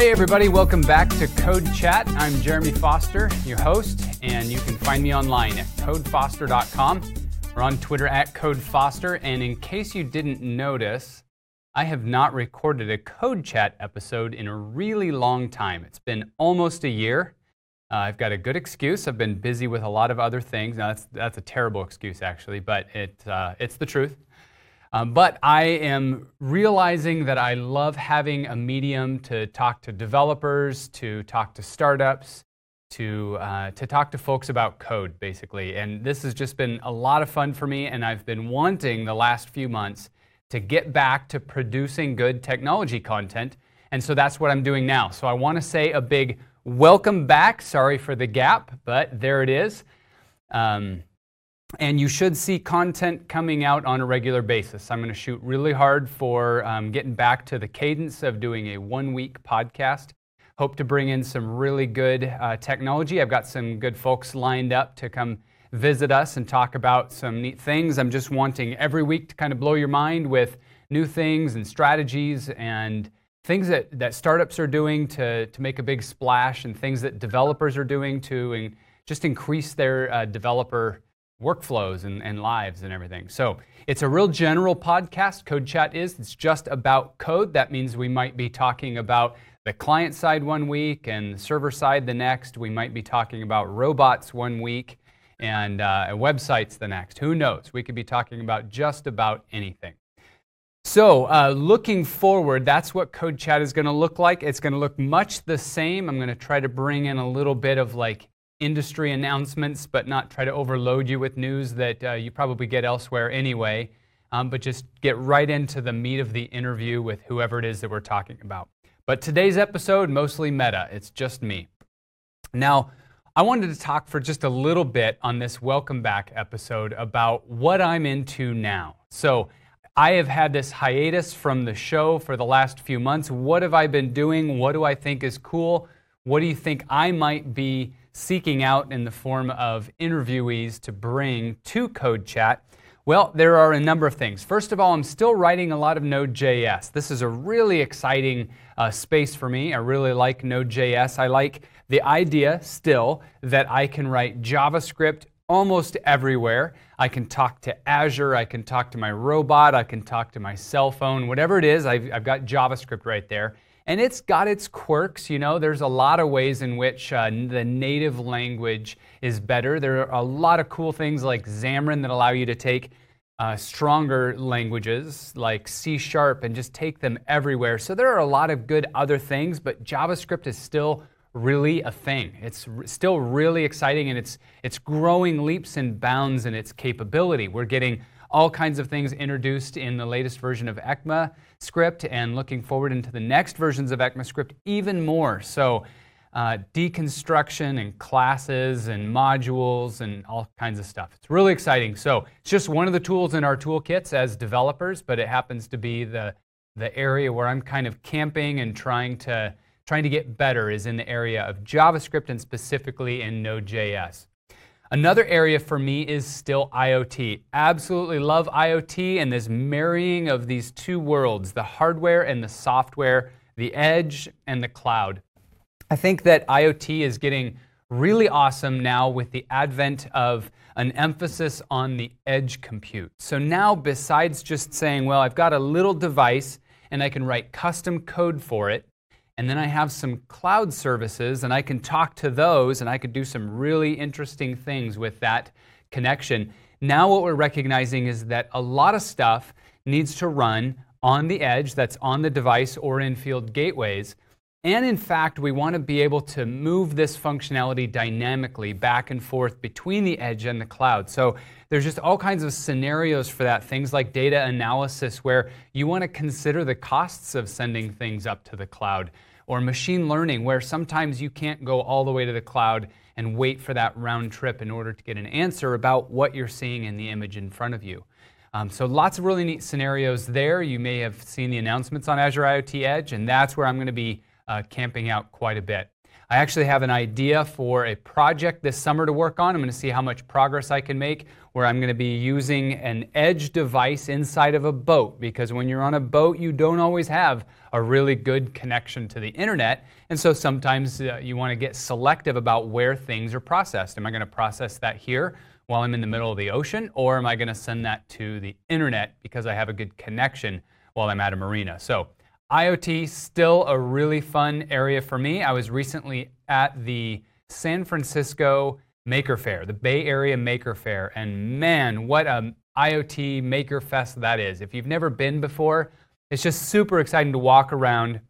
Hey, everybody, welcome back to Code Chat. I'm Jeremy Foster, your host, and you can find me online at codefoster.com or on Twitter at codefoster. And in case you didn't notice, I have not recorded a Code Chat episode in a really long time. It's been almost a year. Uh, I've got a good excuse. I've been busy with a lot of other things. Now, that's, that's a terrible excuse, actually, but it, uh, it's the truth. Um, but I am realizing that I love having a medium to talk to developers, to talk to startups, to, uh, to talk to folks about code, basically. And this has just been a lot of fun for me, and I've been wanting the last few months to get back to producing good technology content. And so that's what I'm doing now. So I want to say a big welcome back. Sorry for the gap, but there it is. Um, and you should see content coming out on a regular basis. I'm going to shoot really hard for um, getting back to the cadence of doing a one week podcast. Hope to bring in some really good uh, technology. I've got some good folks lined up to come visit us and talk about some neat things. I'm just wanting every week to kind of blow your mind with new things and strategies and things that, that startups are doing to, to make a big splash and things that developers are doing to in, just increase their uh, developer workflows and, and lives and everything. So it's a real general podcast. Code Chat is. It's just about code. That means we might be talking about the client side one week and the server side the next. We might be talking about robots one week and uh, websites the next. Who knows? We could be talking about just about anything. So, uh, looking forward, that's what Code Chat is going to look like. It's going to look much the same. I'm going to try to bring in a little bit of like industry announcements, but not try to overload you with news that uh, you probably get elsewhere anyway. Um, but just get right into the meat of the interview with whoever it is that we're talking about. But today's episode, mostly meta, it's just me. Now, I wanted to talk for just a little bit on this welcome back episode about what I'm into now. So, I have had this hiatus from the show for the last few months. What have I been doing? What do I think is cool? What do you think I might be seeking out in the form of interviewees to bring to Code Chat? Well, there are a number of things. First of all, I'm still writing a lot of Node.js. This is a really exciting uh, space for me. I really like Node.js. I like the idea still that I can write JavaScript almost everywhere. I can talk to Azure, I can talk to my robot, I can talk to my cell phone, whatever it is, I've, I've got JavaScript right there. And it's got its quirks, you know. There's a lot of ways in which uh, the native language is better. There are a lot of cool things like Xamarin that allow you to take uh, stronger languages like C sharp and just take them everywhere. So there are a lot of good other things, but JavaScript is still really a thing. It's r- still really exciting and it's, it's growing leaps and bounds in its capability. We're getting all kinds of things introduced in the latest version of ECMAScript and looking forward into the next versions of ECMAScript even more. So, uh, deconstruction and classes and modules and all kinds of stuff. It's really exciting. So, it's just one of the tools in our toolkits as developers, but it happens to be the, the area where I'm kind of camping and trying to, trying to get better is in the area of JavaScript and specifically in Node.js. Another area for me is still IoT. Absolutely love IoT and this marrying of these two worlds the hardware and the software, the edge and the cloud. I think that IoT is getting really awesome now with the advent of an emphasis on the edge compute. So now, besides just saying, well, I've got a little device and I can write custom code for it, and then I have some cloud services, and I can talk to those, and I could do some really interesting things with that connection. Now, what we're recognizing is that a lot of stuff needs to run on the edge that's on the device or in field gateways. And in fact, we want to be able to move this functionality dynamically back and forth between the edge and the cloud. So there's just all kinds of scenarios for that, things like data analysis, where you want to consider the costs of sending things up to the cloud or machine learning, where sometimes you can't go all the way to the cloud and wait for that round trip in order to get an answer about what you're seeing in the image in front of you. Um, so lots of really neat scenarios there. You may have seen the announcements on Azure IoT Edge, and that's where I'm going to be uh, camping out quite a bit. I actually have an idea for a project this summer to work on. I'm going to see how much progress I can make where I'm going to be using an edge device inside of a boat because when you're on a boat, you don't always have a really good connection to the internet. And so sometimes uh, you want to get selective about where things are processed. Am I going to process that here while I'm in the middle of the ocean, or am I going to send that to the internet because I have a good connection while I'm at a marina? So IoT still a really fun area for me. I was recently at the San Francisco Maker Faire, the Bay Area Maker Faire, and man, what a IoT Maker Fest that is. If you've never been before, it's just super exciting to walk around,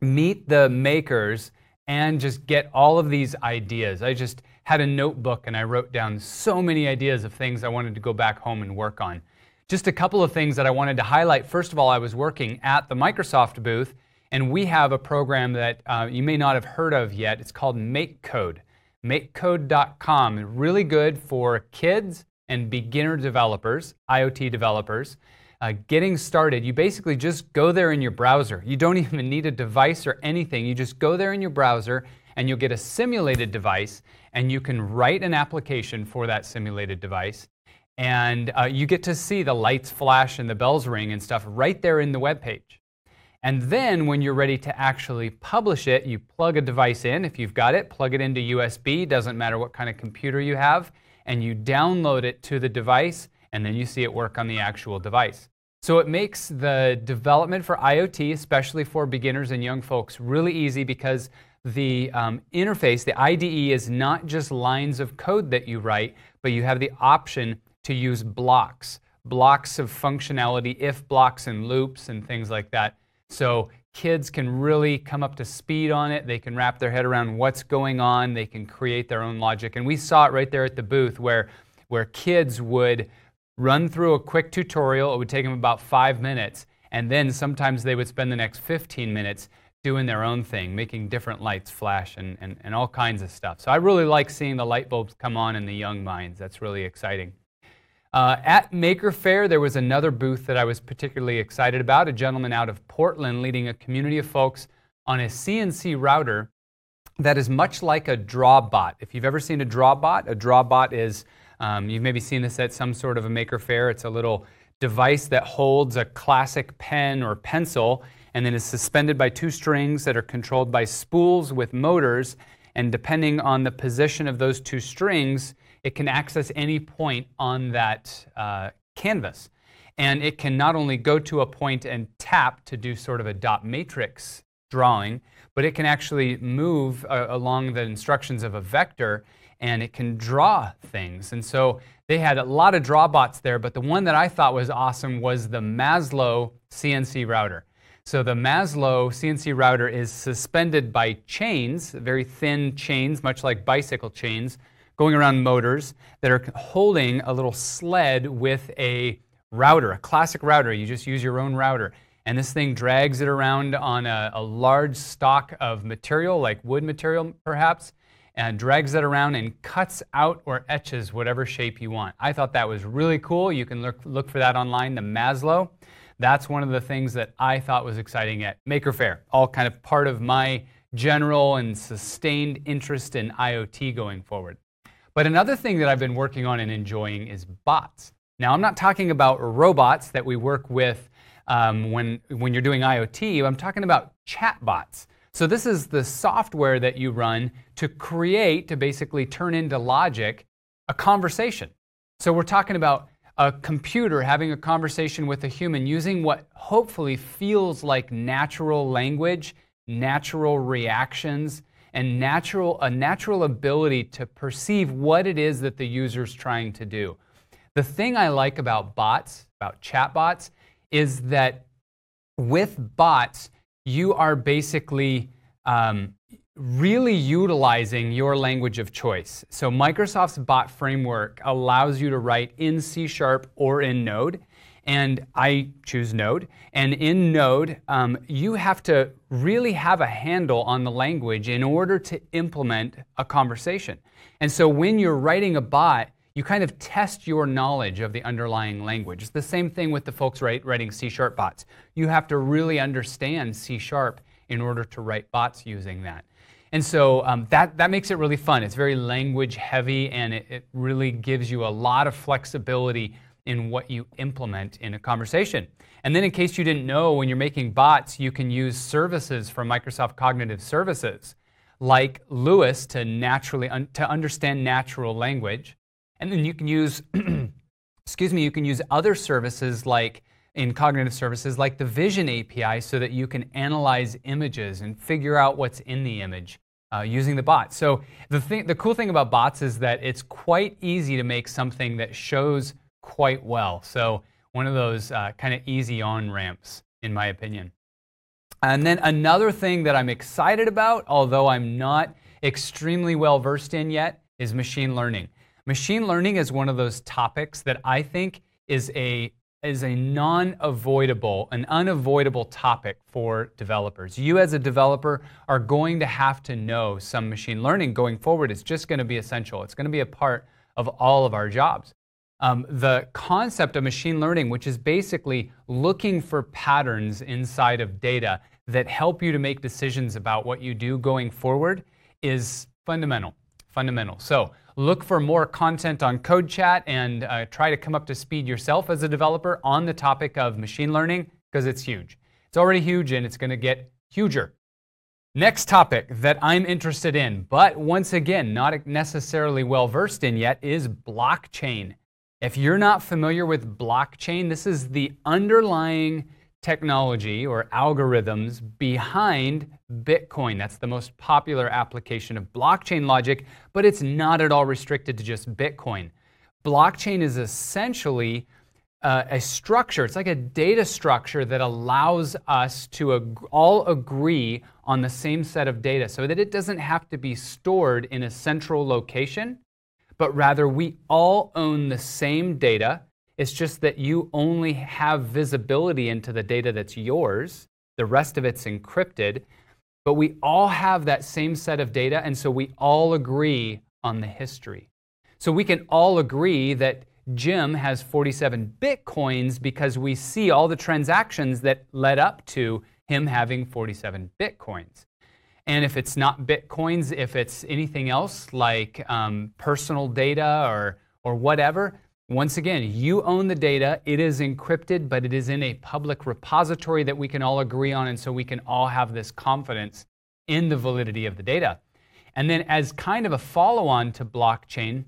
meet the makers, and just get all of these ideas. I just had a notebook and I wrote down so many ideas of things I wanted to go back home and work on. Just a couple of things that I wanted to highlight. First of all, I was working at the Microsoft booth, and we have a program that uh, you may not have heard of yet. It's called MakeCode. MakeCode.com. Really good for kids and beginner developers, IoT developers. Uh, getting started, you basically just go there in your browser. You don't even need a device or anything. You just go there in your browser and you'll get a simulated device and you can write an application for that simulated device and uh, you get to see the lights flash and the bells ring and stuff right there in the web page. And then when you're ready to actually publish it, you plug a device in. If you've got it, plug it into USB, doesn't matter what kind of computer you have, and you download it to the device, and then you see it work on the actual device. So it makes the development for IoT, especially for beginners and young folks, really easy because the um, interface, the IDE, is not just lines of code that you write, but you have the option to use blocks, blocks of functionality, if blocks and loops and things like that. So kids can really come up to speed on it. They can wrap their head around what's going on. They can create their own logic. And we saw it right there at the booth where, where kids would run through a quick tutorial. It would take them about five minutes. And then sometimes they would spend the next 15 minutes doing their own thing, making different lights flash and, and, and all kinds of stuff. So I really like seeing the light bulbs come on in the young minds. That's really exciting. Uh, at Maker Faire, there was another booth that I was particularly excited about. A gentleman out of Portland leading a community of folks on a CNC router that is much like a drawbot. If you've ever seen a drawbot, a drawbot is, um, you've maybe seen this at some sort of a Maker Faire. It's a little device that holds a classic pen or pencil and then is suspended by two strings that are controlled by spools with motors. And depending on the position of those two strings, it can access any point on that uh, canvas. And it can not only go to a point and tap to do sort of a dot matrix drawing, but it can actually move uh, along the instructions of a vector and it can draw things. And so they had a lot of drawbots there, but the one that I thought was awesome was the Maslow CNC router. So the Maslow CNC router is suspended by chains, very thin chains, much like bicycle chains, going around motors that are holding a little sled with a router, a classic router. You just use your own router. And this thing drags it around on a, a large stock of material, like wood material perhaps, and drags it around and cuts out or etches whatever shape you want. I thought that was really cool. You can look, look for that online, the Maslow. That's one of the things that I thought was exciting at Maker Faire, all kind of part of my general and sustained interest in IoT going forward. But another thing that I've been working on and enjoying is bots. Now, I'm not talking about robots that we work with um, when, when you're doing IoT, I'm talking about chatbots. So, this is the software that you run to create, to basically turn into logic, a conversation. So, we're talking about a computer having a conversation with a human using what hopefully feels like natural language, natural reactions, and natural, a natural ability to perceive what it is that the user is trying to do. The thing I like about bots, about chatbots, is that with bots, you are basically um, really utilizing your language of choice. So Microsoft's bot framework allows you to write in C Sharp or in Node and I choose Node. And in Node, um, you have to really have a handle on the language in order to implement a conversation. And so when you're writing a bot, you kind of test your knowledge of the underlying language. It's the same thing with the folks writing C sharp bots. You have to really understand C sharp in order to write bots using that. And so um, that, that makes it really fun. It's very language heavy and it, it really gives you a lot of flexibility in what you implement in a conversation. And then, in case you didn't know, when you're making bots, you can use services from Microsoft Cognitive Services like LUIS to naturally un- to understand natural language. And then you can use, excuse me, you can use other services like in cognitive services like the Vision API so that you can analyze images and figure out what's in the image uh, using the bot. So the thing, the cool thing about bots is that it's quite easy to make something that shows quite well. So one of those uh, kind of easy on ramps, in my opinion. And then another thing that I'm excited about, although I'm not extremely well versed in yet, is machine learning. Machine learning is one of those topics that I think is a is a non-avoidable, an unavoidable topic for developers. You as a developer are going to have to know some machine learning going forward. It's just going to be essential. It's going to be a part of all of our jobs. Um, the concept of machine learning, which is basically looking for patterns inside of data that help you to make decisions about what you do going forward, is fundamental. Fundamental. So look for more content on Code Chat and uh, try to come up to speed yourself as a developer on the topic of machine learning because it's huge. It's already huge and it's going to get huger. Next topic that I'm interested in, but once again, not necessarily well versed in yet, is blockchain. If you're not familiar with blockchain, this is the underlying technology or algorithms behind Bitcoin. That's the most popular application of blockchain logic, but it's not at all restricted to just Bitcoin. Blockchain is essentially uh, a structure, it's like a data structure that allows us to ag- all agree on the same set of data so that it doesn't have to be stored in a central location but rather we all own the same data. It's just that you only have visibility into the data that's yours. The rest of it's encrypted. But we all have that same set of data, and so we all agree on the history. So we can all agree that Jim has 47 bitcoins because we see all the transactions that led up to him having 47 bitcoins. And if it's not Bitcoins, if it's anything else like um, personal data or, or whatever, once again, you own the data. It is encrypted, but it is in a public repository that we can all agree on. And so we can all have this confidence in the validity of the data. And then, as kind of a follow on to blockchain,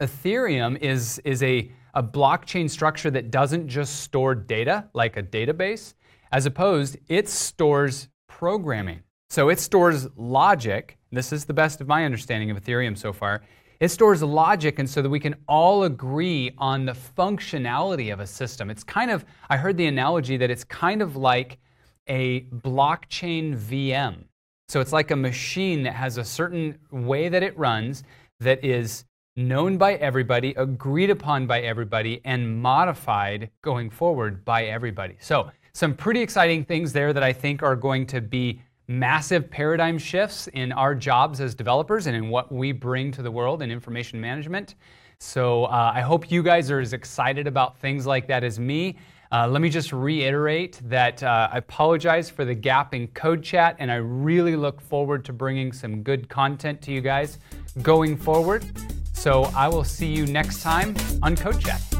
Ethereum is, is a, a blockchain structure that doesn't just store data like a database. As opposed, it stores programming. So it stores logic. This is the best of my understanding of Ethereum so far. It stores logic, and so that we can all agree on the functionality of a system. It's kind of, I heard the analogy that it's kind of like a blockchain VM. So it's like a machine that has a certain way that it runs that is known by everybody, agreed upon by everybody, and modified going forward by everybody. So, some pretty exciting things there that I think are going to be massive paradigm shifts in our jobs as developers and in what we bring to the world in information management. So uh, I hope you guys are as excited about things like that as me. Uh, let me just reiterate that uh, I apologize for the gap in code chat, and I really look forward to bringing some good content to you guys going forward. So I will see you next time on Code Chat.